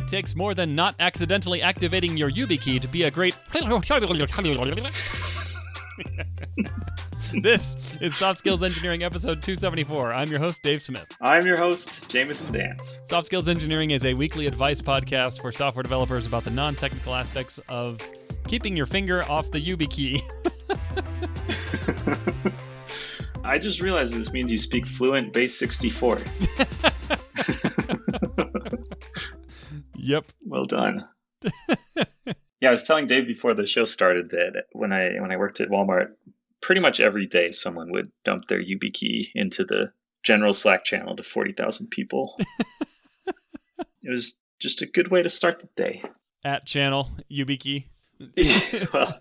It takes more than not accidentally activating your YubiKey to be a great. this is Soft Skills Engineering episode 274. I'm your host, Dave Smith. I'm your host, Jamison Dance. Soft Skills Engineering is a weekly advice podcast for software developers about the non technical aspects of keeping your finger off the YubiKey. I just realized this means you speak fluent base 64. yep. Well done. yeah, I was telling Dave before the show started that when I when I worked at Walmart, pretty much every day someone would dump their YubiKey into the general Slack channel to 40,000 people. it was just a good way to start the day. At channel YubiKey. well,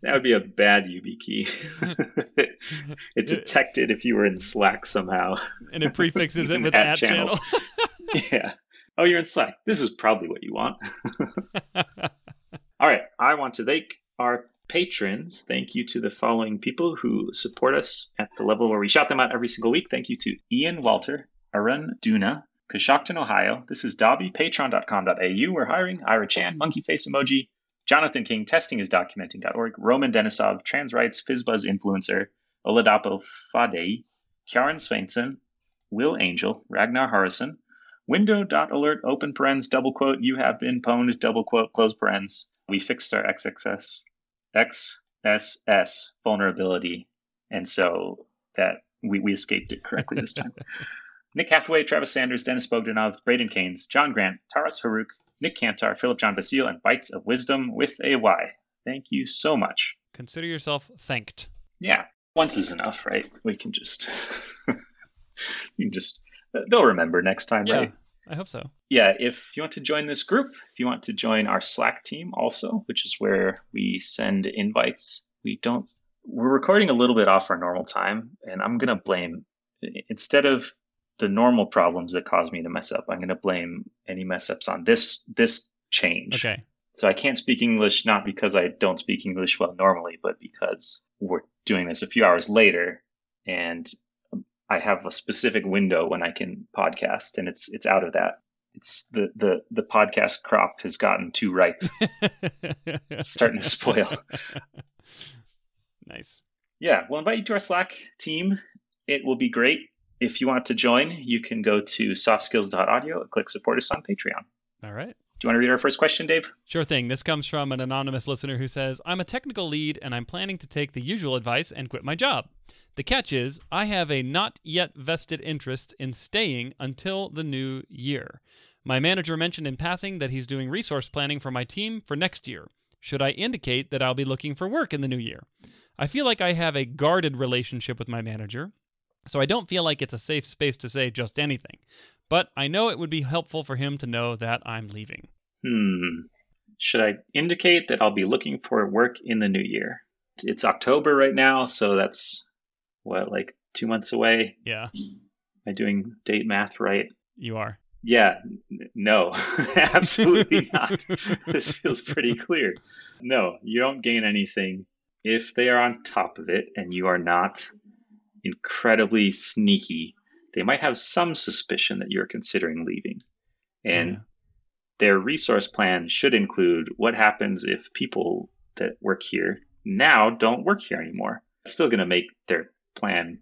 that would be a bad YubiKey. it, it detected if you were in Slack somehow. And it prefixes it with at, at channel. channel. yeah. Oh, you're in Slack. This is probably what you want. All right. I want to thank our patrons. Thank you to the following people who support us at the level where we shout them out every single week. Thank you to Ian Walter, Arun Duna, Coshocton, Ohio. This is Dobby, patreon.com.au. We're hiring Ira Chan, Monkey Face Emoji, Jonathan King, testing is documenting.org, Roman Denisov, trans rights, FizzBuzz influencer, Oladapo Fadei, Karen Svensson, Will Angel, Ragnar Harrison, window.alert, open parens, double quote, you have been pwned, double quote, close parens. We fixed our XXS, XSS vulnerability, and so that we, we escaped it correctly this time. Nick Hathaway, Travis Sanders, Dennis Bogdanov, Braden Keynes, John Grant, Taras Haruk, Nick Cantar, Philip John Basile, and Bites of Wisdom with a Y. Thank you so much. Consider yourself thanked. Yeah, once is enough, right? We can just, you can just, they'll remember next time, yeah, right? I hope so. Yeah, if you want to join this group, if you want to join our Slack team also, which is where we send invites, we don't, we're recording a little bit off our normal time, and I'm going to blame, instead of the normal problems that cause me to mess up. I'm going to blame any mess ups on this this change. Okay. So I can't speak English not because I don't speak English well normally, but because we're doing this a few hours later and I have a specific window when I can podcast and it's it's out of that. It's the the the podcast crop has gotten too ripe. it's starting to spoil. Nice. Yeah, we'll invite you to our Slack team. It will be great if you want to join, you can go to softskills.audio and click support us on Patreon. All right. Do you want to read our first question, Dave? Sure thing. This comes from an anonymous listener who says, I'm a technical lead and I'm planning to take the usual advice and quit my job. The catch is, I have a not yet vested interest in staying until the new year. My manager mentioned in passing that he's doing resource planning for my team for next year. Should I indicate that I'll be looking for work in the new year? I feel like I have a guarded relationship with my manager, so I don't feel like it's a safe space to say just anything. But I know it would be helpful for him to know that I'm leaving. Hmm. Should I indicate that I'll be looking for work in the new year? It's October right now, so that's what, like two months away? Yeah. Am I doing date math right? You are. Yeah, no, absolutely not. this feels pretty clear. No, you don't gain anything if they are on top of it and you are not incredibly sneaky, they might have some suspicion that you're considering leaving. And yeah. their resource plan should include what happens if people that work here now don't work here anymore. It's still going to make their plan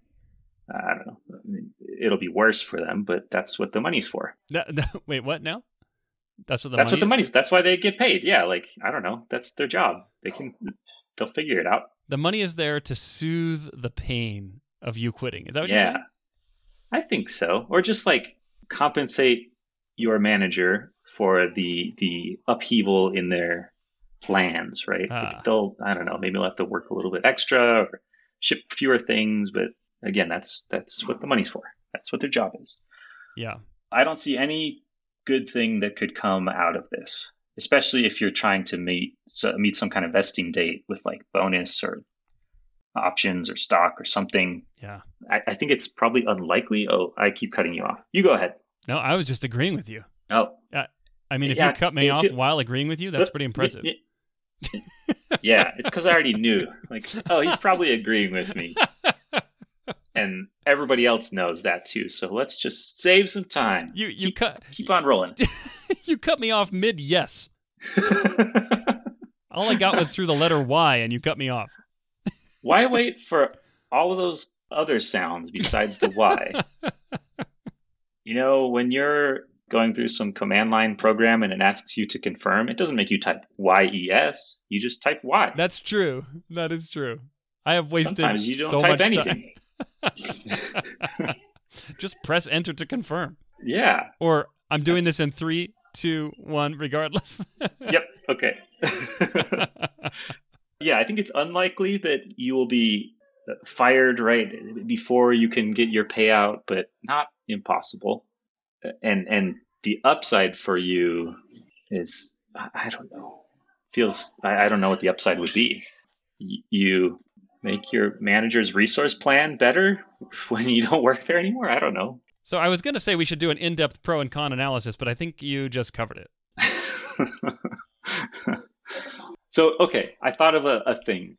I don't know. I mean, it'll be worse for them, but that's what the money's for. wait, what now? That's what the that's what the money's. That's why they get paid. Yeah, like I don't know. That's their job. They can. They'll figure it out. The money is there to soothe the pain of you quitting. Is that what yeah, you're saying? I think so. Or just like compensate your manager for the the upheaval in their plans, right? Ah. Like they'll I don't know, maybe they'll have to work a little bit extra or ship fewer things, but again, that's that's what the money's for. That's what their job is. Yeah. I don't see any good thing that could come out of this, especially if you're trying to meet so, meet some kind of vesting date with like bonus or options or stock or something. Yeah. I, I, think it's probably unlikely. Oh, I keep cutting you off. You go ahead. No, I was just agreeing with you. Oh. Uh, I mean, if yeah, you cut me off you, while agreeing with you, that's pretty impressive. Yeah, it's because I already knew. Like, oh, he's probably agreeing with me. and everybody else knows that too. So let's just save some time. You you keep, cut keep on rolling. you cut me off mid yes. All I got was through the letter Y, and you cut me off. Why wait for all of those other sounds besides the Y? you know, when you're going through some command line program and it asks you to confirm, it doesn't make you type YES. You just type Y. That's true. That is true. I have wasted Sometimes you don't so type much anything. Just press enter to confirm. Yeah. Or I'm doing That's- this in three, two, one, regardless. Yep. Okay. yeah, I think it's unlikely that you will be uh, fired right before you can get your payout, but not impossible. And and the upside for you is I don't know. Feels I, I don't know what the upside would be. Y- You make your manager's resource plan better when you don't work there anymore. I don't know. so I was going to say we should do an in-depth pro and con analysis, but I think you just covered it. so okay, I thought of a, a thing.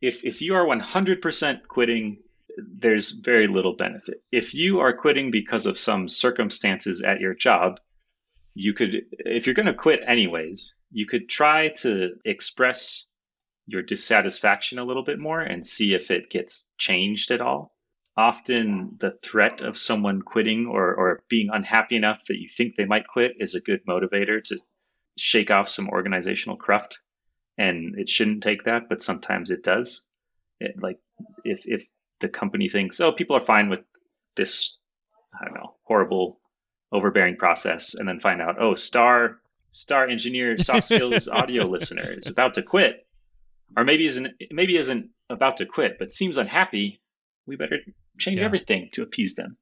If if you are 100% quitting, there's very little benefit. If you are quitting because of some circumstances at your job, you could if you're going to quit anyways, you could try to express your dissatisfaction a little bit more and see if it gets changed at all. Often the threat of someone quitting or, or being unhappy enough that you think they might quit is a good motivator to shake off some organizational cruft and it shouldn't take that but sometimes it does it, like if if the company thinks oh people are fine with this i don't know horrible overbearing process and then find out oh star star engineer soft skills audio listener is about to quit or maybe isn't maybe isn't about to quit but seems unhappy we better change Yeah. everything to appease them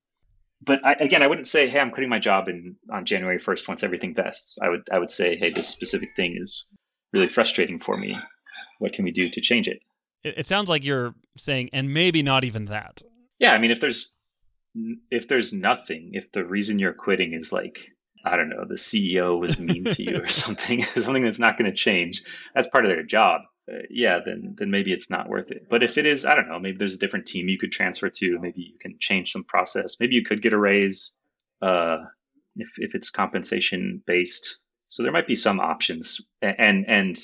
but I, again, I wouldn't say, "Hey, I'm quitting my job in on January 1st once everything vests." I would I would say, "Hey, this specific thing is really frustrating for me. What can we do to change it?" It, it sounds like you're saying, and maybe not even that. Yeah, I mean, if there's if there's nothing, if the reason you're quitting is like I don't know, the CEO was mean to you or something, something that's not going to change, that's part of their job. Uh, yeah, then then maybe it's not worth it. But if it is, I don't know, maybe there's a different team you could transfer to. Maybe you can change some process. Maybe you could get a raise uh, if if it's compensation based. So there might be some options, and and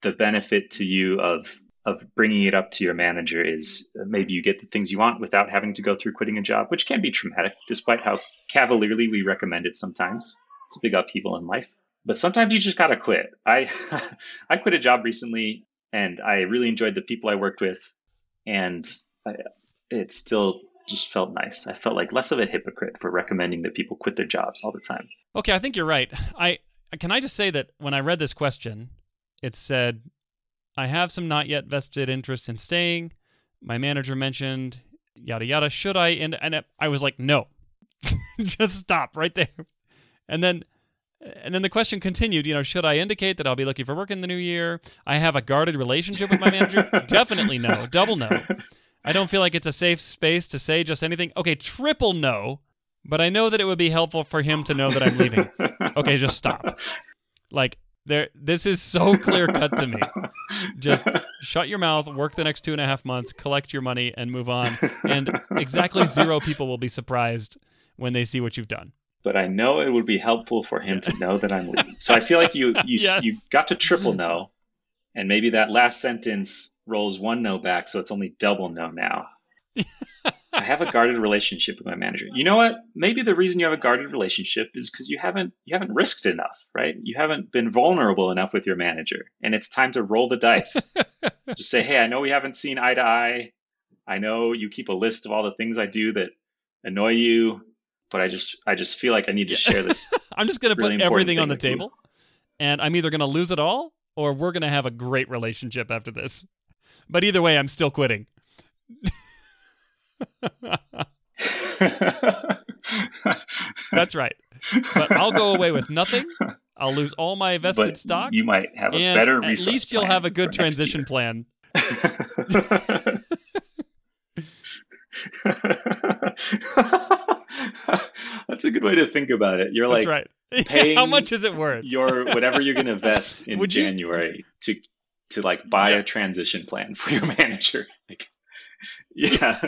the benefit to you of of bringing it up to your manager is uh, maybe you get the things you want without having to go through quitting a job, which can be traumatic, despite how cavalierly we recommend it sometimes. It's a big upheaval in life. But sometimes you just gotta quit. I I quit a job recently and I really enjoyed the people I worked with and I, it still just felt nice. I felt like less of a hypocrite for recommending that people quit their jobs all the time. Okay, I think you're right. I can I just say that when I read this question, it said, "I have some not yet vested interest in staying." My manager mentioned yada yada. Should I? And and I was like, no, just stop right there. And then and then the question continued. You know, should I indicate that I'll be looking for work in the new year? I have a guarded relationship with my manager. Definitely no. Double no. I don't feel like it's a safe space to say just anything. Okay, triple no. But I know that it would be helpful for him to know that I'm leaving. Okay, just stop. Like there, this is so clear cut to me. Just shut your mouth, work the next two and a half months, collect your money, and move on. And exactly zero people will be surprised when they see what you've done. but I know it would be helpful for him to know that I'm leaving. So I feel like you you Yes. you got to triple no, and maybe that last sentence rolls one no back, so it's only double no now. I have a guarded relationship with my manager. You know what? Maybe the reason you have a guarded relationship is because you haven't you haven't risked enough, right? You haven't been vulnerable enough with your manager, and it's time to roll the dice. Just say, hey, I know we haven't seen eye to eye. I know you keep a list of all the things I do that annoy you, but I just I just feel like I need to share this I'm just going to Really put everything on the you. table, and I'm either going to lose it all or we're going to have a great relationship after this. But either way, I'm still quitting. That's right. But I'll go away with nothing. I'll lose all my vested but stock. you might have a better at least you'll have a good transition plan. That's a good way to think about it. You're That's like right. paying How much is it worth? your whatever you're going to vest in Would you- January to to like buy Yeah. a transition plan for your manager. Like, yeah,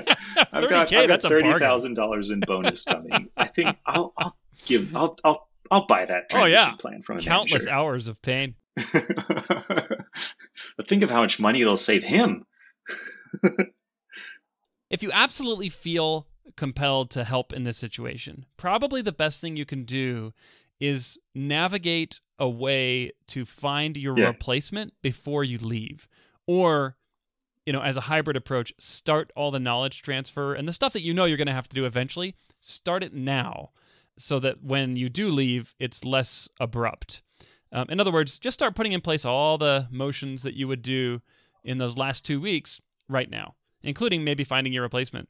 I've got, 30K, I've got thirty thousand dollars in bonus coming. I think I'll, I'll give I'll I'll I'll buy that Oh, transition yeah. plan from a Countless manager. hours of pain. but think of how much money it'll save him. If you absolutely feel compelled to help in this situation, probably the best thing you can do is navigate a way to find your Yeah. replacement before you leave. Or, you know, as a hybrid approach, start all the knowledge transfer and the stuff that you know you're going to have to do eventually, start it now so that when you do leave, it's less abrupt. Um, in other words, just start putting in place all the motions that you would do in those last two weeks right now, including maybe finding your replacement.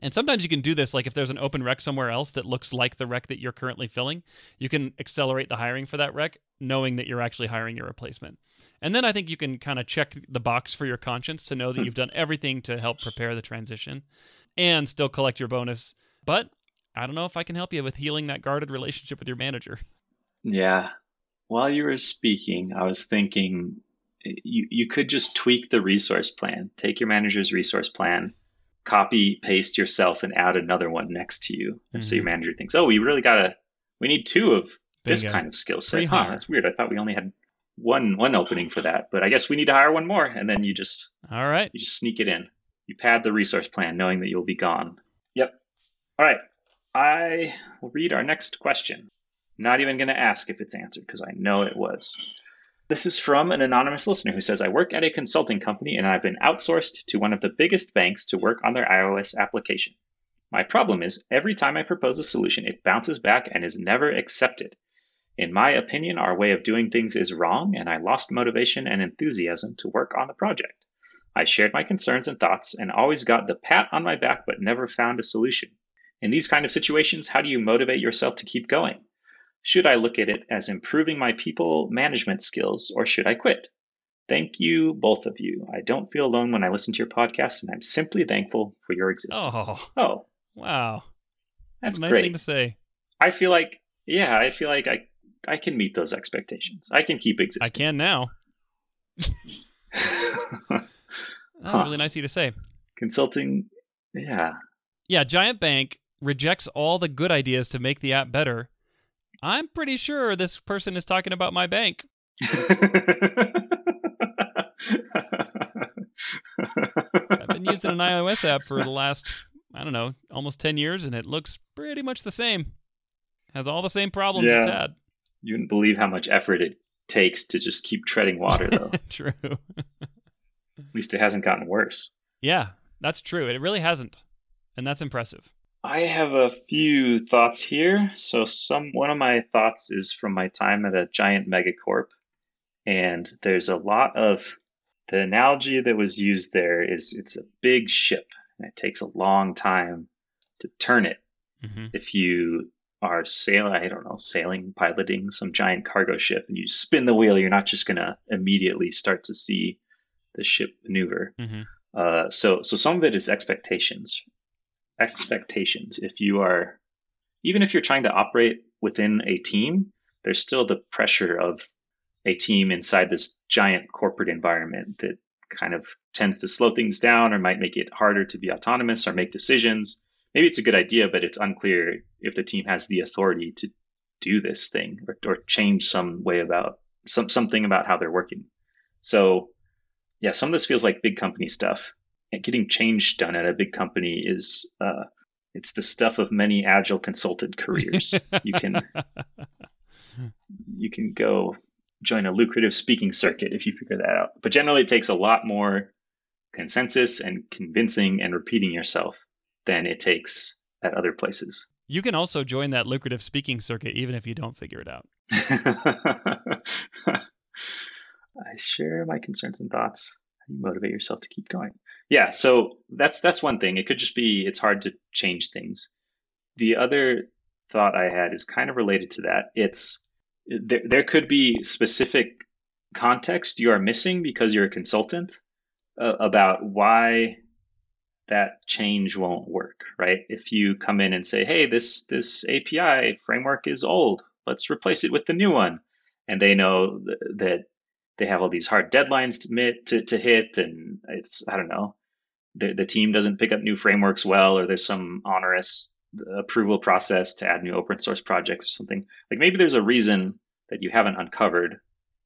And sometimes you can do this, like if there's an open rec somewhere else that looks like the rec that you're currently filling, you can accelerate the hiring for that rec, knowing that you're actually hiring your replacement. And then I think you can kind of check the box for your conscience to know that hmm. you've done everything to help prepare the transition and still collect your bonus. But I don't know if I can help you with healing that guarded relationship with your manager. Yeah. While you were speaking, I was thinking you, you could just tweak the resource plan. Take your manager's resource plan, copy, paste yourself, and add another one next to you. And so your manager thinks, oh, we really got to, we need two of this Bingo. kind of skill set. Huh, that's weird. I thought we only had one one opening for that, but I guess we need to hire one more. And then you just All right. you just sneak it in. You pad the resource plan knowing that you'll be gone. Yep. All right. I will read our next question. Not even going to ask if it's answered because I know it was. This is from an anonymous listener who says, I work at a consulting company and I've been outsourced to one of the biggest banks to work on their iOS application. My problem is every time I propose a solution, it bounces back and is never accepted. In my opinion, our way of doing things is wrong, and I lost motivation and enthusiasm to work on the project. I shared my concerns and thoughts and always got the pat on my back but never found a solution. In these kind of situations, how do you motivate yourself to keep going? Should I look at it as improving my people management skills or should I quit? Thank you, both of you. I don't feel alone when I listen to your podcast and I'm simply thankful for your existence. Oh. oh Wow. that's nice great. thing to say. I feel like, yeah, I feel like I, I can meet those expectations. I can keep existing. I can now. That's Huh. really nice of you to say. Consulting, yeah. Yeah, Giant Bank rejects all the good ideas to make the app better. I'm pretty sure this person is talking about my bank. I've been using an iOS app for the last, I don't know, almost 10 years, and it looks pretty much the same. Has all the same problems it's had. you wouldn't believe how much effort it takes to just keep treading water, though. True. At least it hasn't gotten worse. Yeah, that's true. It really hasn't. And that's impressive. I have a few thoughts here. So some one of my thoughts is from my time at a giant megacorp, and there's a lot of the analogy that was used there is it's a big ship and it takes a long time to turn it. hmm If you are sailing, I don't know, sailing, piloting some giant cargo ship, and you spin the wheel, you're not just gonna immediately start to see the ship maneuver. hmm Uh, so so some of it is expectations. Expectations. If you are, even if you're trying to operate within a team, there's still the pressure of a team inside this giant corporate environment that kind of tends to slow things down or might make it harder to be autonomous or make decisions. Maybe it's a good idea, but it's unclear if the team has the authority to do this thing or, or change some way about some something about how they're working. So yeah, some of this feels like big company stuff. Getting change done at a big company is uh, it's the stuff of many agile consulted careers. you can you can go join a lucrative speaking circuit if you figure that out. But generally, it takes a lot more consensus and convincing and repeating yourself than it takes at other places. You can also join that lucrative speaking circuit even if you don't figure it out. I share my concerns and thoughts. How do you motivate yourself to keep going? Yeah, so that's that's one thing. It could just be it's hard to change things. The other thought I had is kind of related to that. It's there, there could be specific context you are missing because you're a consultant uh, about why that change won't work, right? If you come in and say, "Hey, this this API framework is old. Let's replace it with the new one," and they know th- that they have all these hard deadlines to, mit, to, to hit, and it's I don't know, the the team doesn't pick up new frameworks well, or there's some onerous approval process to add new open source projects or something. Like maybe there's a reason that you haven't uncovered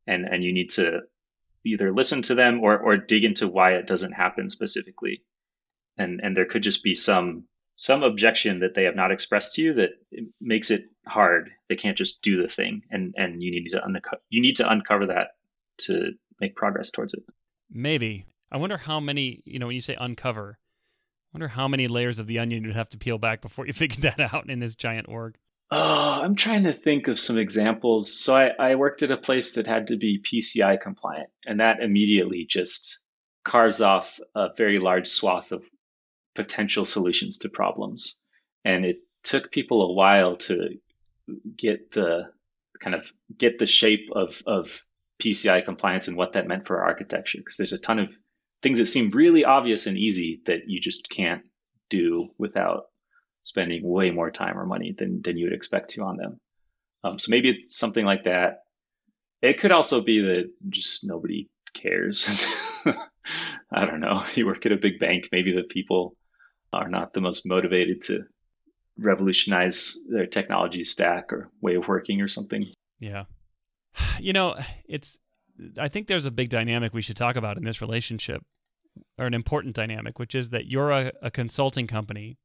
and, and you need to either listen to them or, or dig into why it doesn't happen specifically. And, and there could just be some some objection that they have not expressed to you that makes it hard. They can't just do the thing, and and you need to unco- you need to uncover that to make progress towards it. Maybe. I wonder how many, you know, when you say uncover, I wonder how many layers of the onion you'd have to peel back before you figure that out in this giant org. Oh, I'm trying to think of some examples. So I, I worked at a place that had to be PCI compliant, and that immediately just carves off a very large swath of potential solutions to problems. And it took people a while to get the kind of get the shape of, of PCI compliance and what that meant for our architecture. Because there's a ton of things that seem really obvious and easy that you just can't do without spending way more time or money than, than you would expect to on them. Um, so maybe it's something like that. It could also be that just nobody cares. I don't know. You work at a big bank, maybe the people are not the most motivated to revolutionize their technology stack or way of working or something. Yeah. You know, it's I think there's a big dynamic we should talk about in this relationship, or an important dynamic, which is that you're a, a consulting company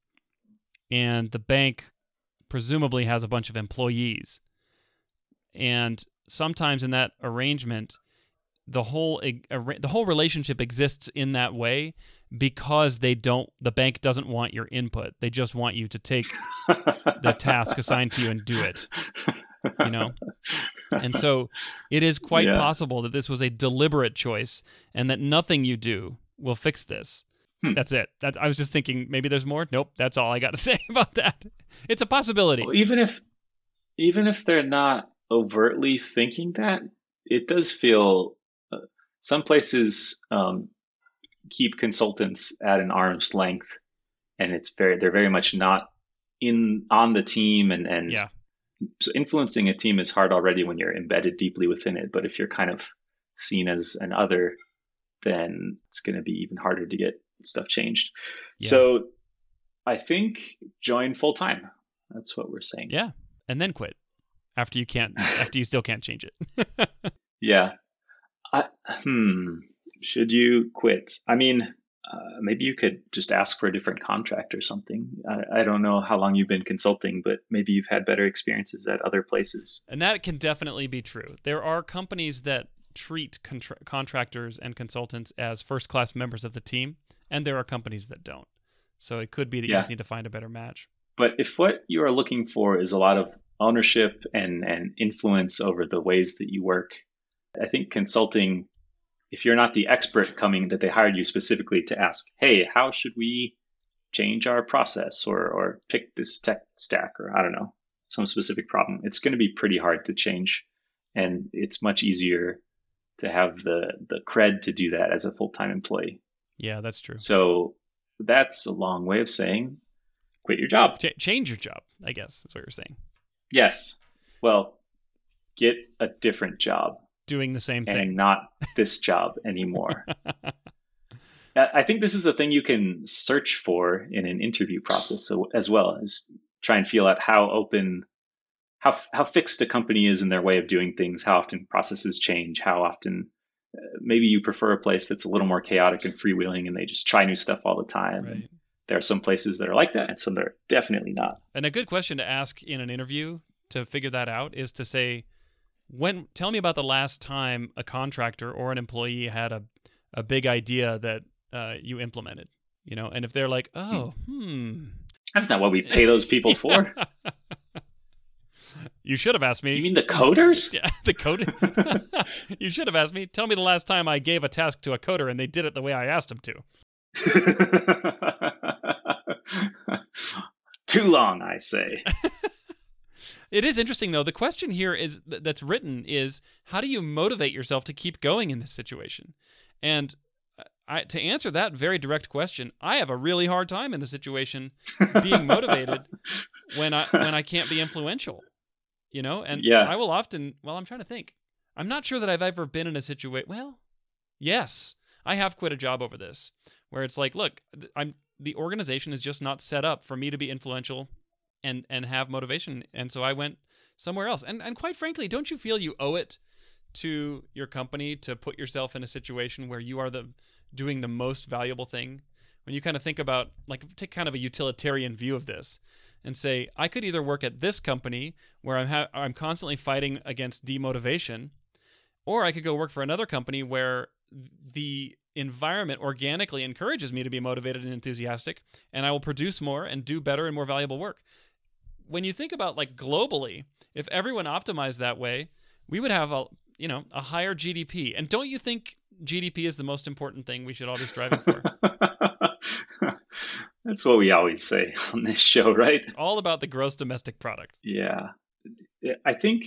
and the bank presumably has a bunch of employees. And sometimes in that arrangement, the whole the whole relationship exists in that way because they don't the bank doesn't want your input they just want you to take the task assigned to you and do it you know and so it is quite yeah. possible that this was a deliberate choice and that nothing you do will fix this hmm. that's it that i was just thinking maybe there's more nope that's all i got to say about that it's a possibility well, even if even if they're not overtly thinking that it does feel uh, some places um, keep consultants at an arm's length, and it's very they're very much not in on the team and and yeah. So influencing a team is hard already when you're embedded deeply within it. But if you're kind of seen as an other, then it's going to be even harder to get stuff changed. Yeah. So I think join full time. That's what we're saying. Yeah, and then quit after you can't after you still can't change it. yeah. I, hmm should you quit? I mean, uh, maybe you could just ask for a different contract or something. I, I, don't know how long you've been consulting, but maybe you've had better experiences at other places. And that can definitely be true. There are companies that treat contra- contractors and consultants as first class members of the team, and there are companies that don't. So it could be that yeah. you just need to find a better match. But if what you are looking for is a lot of ownership and, and influence over the ways that you work, I think consulting if you're not the expert coming that they hired you specifically to ask, hey, how should we change our process or, or pick this tech stack or I don't know, some specific problem, it's going to be pretty hard to change. And it's much easier to have the, the cred to do that as a full time employee. Yeah, that's true. So that's a long way of saying quit your job. Ch- change your job, I guess, is what you're saying. Yes. Well, get a different job doing the same thing and not this job anymore. I think this is a thing you can search for in an interview process as well as try and feel out how open, how how fixed a company is in their way of doing things, how often processes change, how often uh, maybe you prefer a place that's a little more chaotic and freewheeling and they just try new stuff all the time. Right. There are some places that are like that, and some that are definitely not. And a good question to ask in an interview to figure that out is to say, when tell me about the last time a contractor or an employee had a a big idea that uh, you implemented you know and if they're like hmm. oh hmm. That's not what we pay those people for. You should have asked me. You mean the coders? Yeah the coder you should have asked me. Tell me the last time i gave a task to a coder and they did it the way i asked them to. Too long i say it is interesting though. The question here is that's written is how do you motivate yourself to keep going in this situation? And uh, I, to answer that very direct question, I have a really hard time in the situation being motivated when I when I can't be influential. You know, and yeah. I will often. Well, I'm trying to think. I'm not sure that I've ever been in a situation. Well, yes, I have quit a job over this, where it's like, look, I'm the organization is just not set up for me to be influential and and have motivation. And so I went somewhere else. And and quite frankly, don't you feel you owe it to your company to put yourself in a situation where you are the doing the most valuable thing? When you kind of think about like take kind of a utilitarian view of this and say, I could either work at this company where I'm ha- I'm constantly fighting against demotivation, or I could go work for another company where the environment organically encourages me to be motivated and enthusiastic, and I will produce more and do better and more valuable work. When you think about like globally, if everyone optimized that way, we would have a you know a higher GDP. And don't you think GDP is the most important thing we should all be striving for? That's what we always say on this show, right? It's all about the gross domestic product. Yeah. I think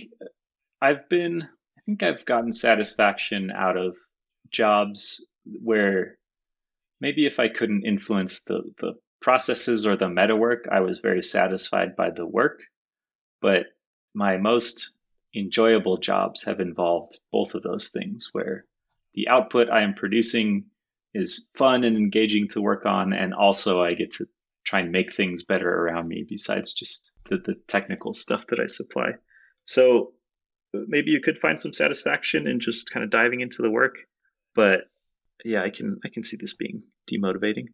I've been I think I've gotten satisfaction out of jobs where maybe if I couldn't influence the the processes or the meta work, I was very satisfied by the work. But my most enjoyable jobs have involved both of those things where the output I am producing is fun and engaging to work on, and also I get to try and make things better around me besides just the, the technical stuff that I supply. So maybe you could find some satisfaction in just kind of diving into the work, but yeah, I can I can see this being demotivating.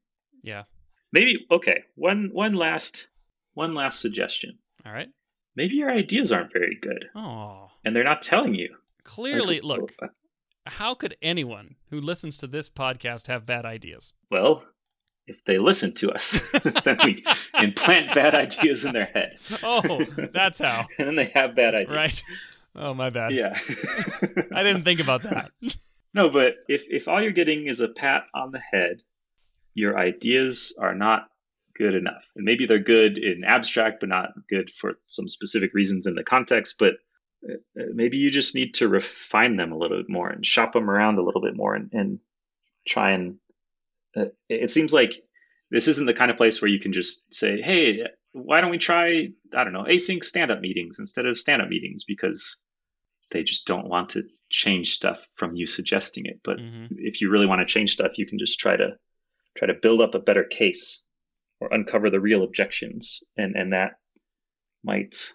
Yeah. Maybe okay. One one last one last suggestion. All right. Maybe your ideas aren't very good. Oh. And they're not telling you. Clearly, like, look, uh, how could anyone who listens to this podcast have bad ideas? Well, if they listen to us, then we implant bad ideas in their head. Oh, that's how. and then they have bad ideas. Right. Oh, my bad. Yeah. I didn't think about that. no, but if, if all you're getting is a pat on the head, your ideas are not good enough. And maybe they're good in abstract, but not good for some specific reasons in the context. But uh, maybe you just need to refine them a little bit more and shop them around a little bit more and, and try and. Uh, it seems like this isn't the kind of place where you can just say, "Hey, why don't we try I don't know async stand-up meetings instead of stand-up meetings?" Because they just don't want to change stuff from you suggesting it. But mm-hmm. if you really want to change stuff, you can just try to try to build up a better case or uncover the real objections, and and that might,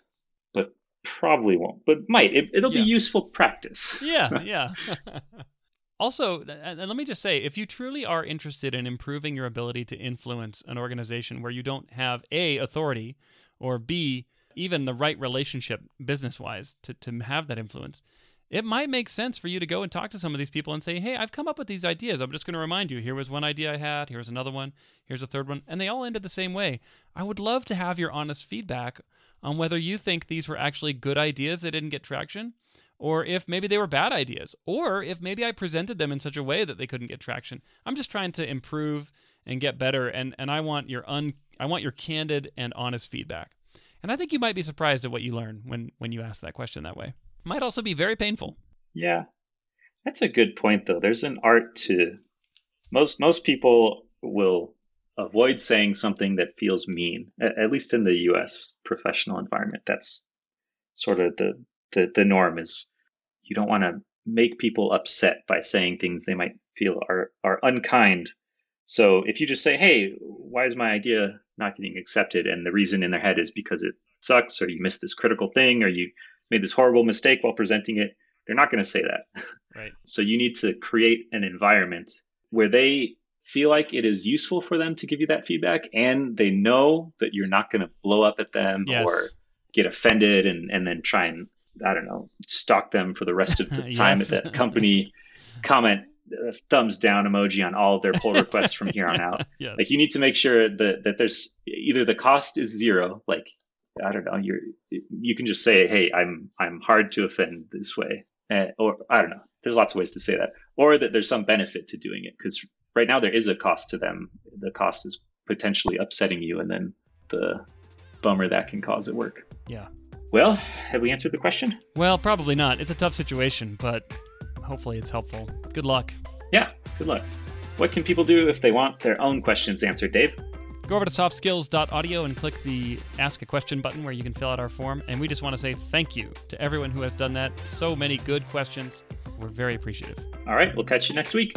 but probably won't, but might. It, will yeah. be useful practice. yeah, yeah. also, and let me just say, if you truly are interested in improving your ability to influence an organization where you don't have a authority or b even the right relationship business wise to, to have that influence it might make sense for you to go and talk to some of these people and say, hey, I've come up with these ideas. I'm just going to remind you. Here was one idea I had. Here's another one. Here's a third one. And they all ended the same way. I would love to have your honest feedback on whether you think these were actually good ideas that didn't get traction, or if maybe they were bad ideas, or if maybe I presented them in such a way that they couldn't get traction. I'm just trying to improve and get better, and, and I want your un I want your candid and honest feedback. And I think you might be surprised at what you learn when when you ask that question that way might also be very painful. Yeah. That's a good point though. There's an art to most most people will avoid saying something that feels mean. At, least in the US professional environment. That's sort of the the, the norm is you don't want to make people upset by saying things they might feel are are unkind. So if you just say, "Hey, why is my idea not getting accepted?" and the reason in their head is because it sucks or you missed this critical thing or you made this horrible mistake while presenting it. They're not going to say that. Right. so you need to create an environment where they feel like it is useful for them to give you that feedback and they know that you're not going to blow up at them yes. or get offended and, and then try and, I don't know, stalk them for the rest of the time at that company, comment a thumbs down emoji on all of their pull requests from here on out. yes. Like you need to make sure that, that there's either the cost is zero, like I don't know. You're you can just say, "Hey, I'm I'm hard to offend this way," uh, or I don't know. There's lots of ways to say that, or that there's some benefit to doing it because right now there is a cost to them. The cost is potentially upsetting you, and then the bummer that can cause at work. Yeah. Well, have we answered the question? Well, probably not. It's a tough situation, but hopefully it's helpful. Good luck. Yeah, good luck. What can people do if they want their own questions answered, Dave? Go over to softskills.audio and click the Ask a Question button where you can fill out our form. And we just want to say thank you to everyone who has done that. So many good questions. We're very appreciative. All right, we'll catch you next week.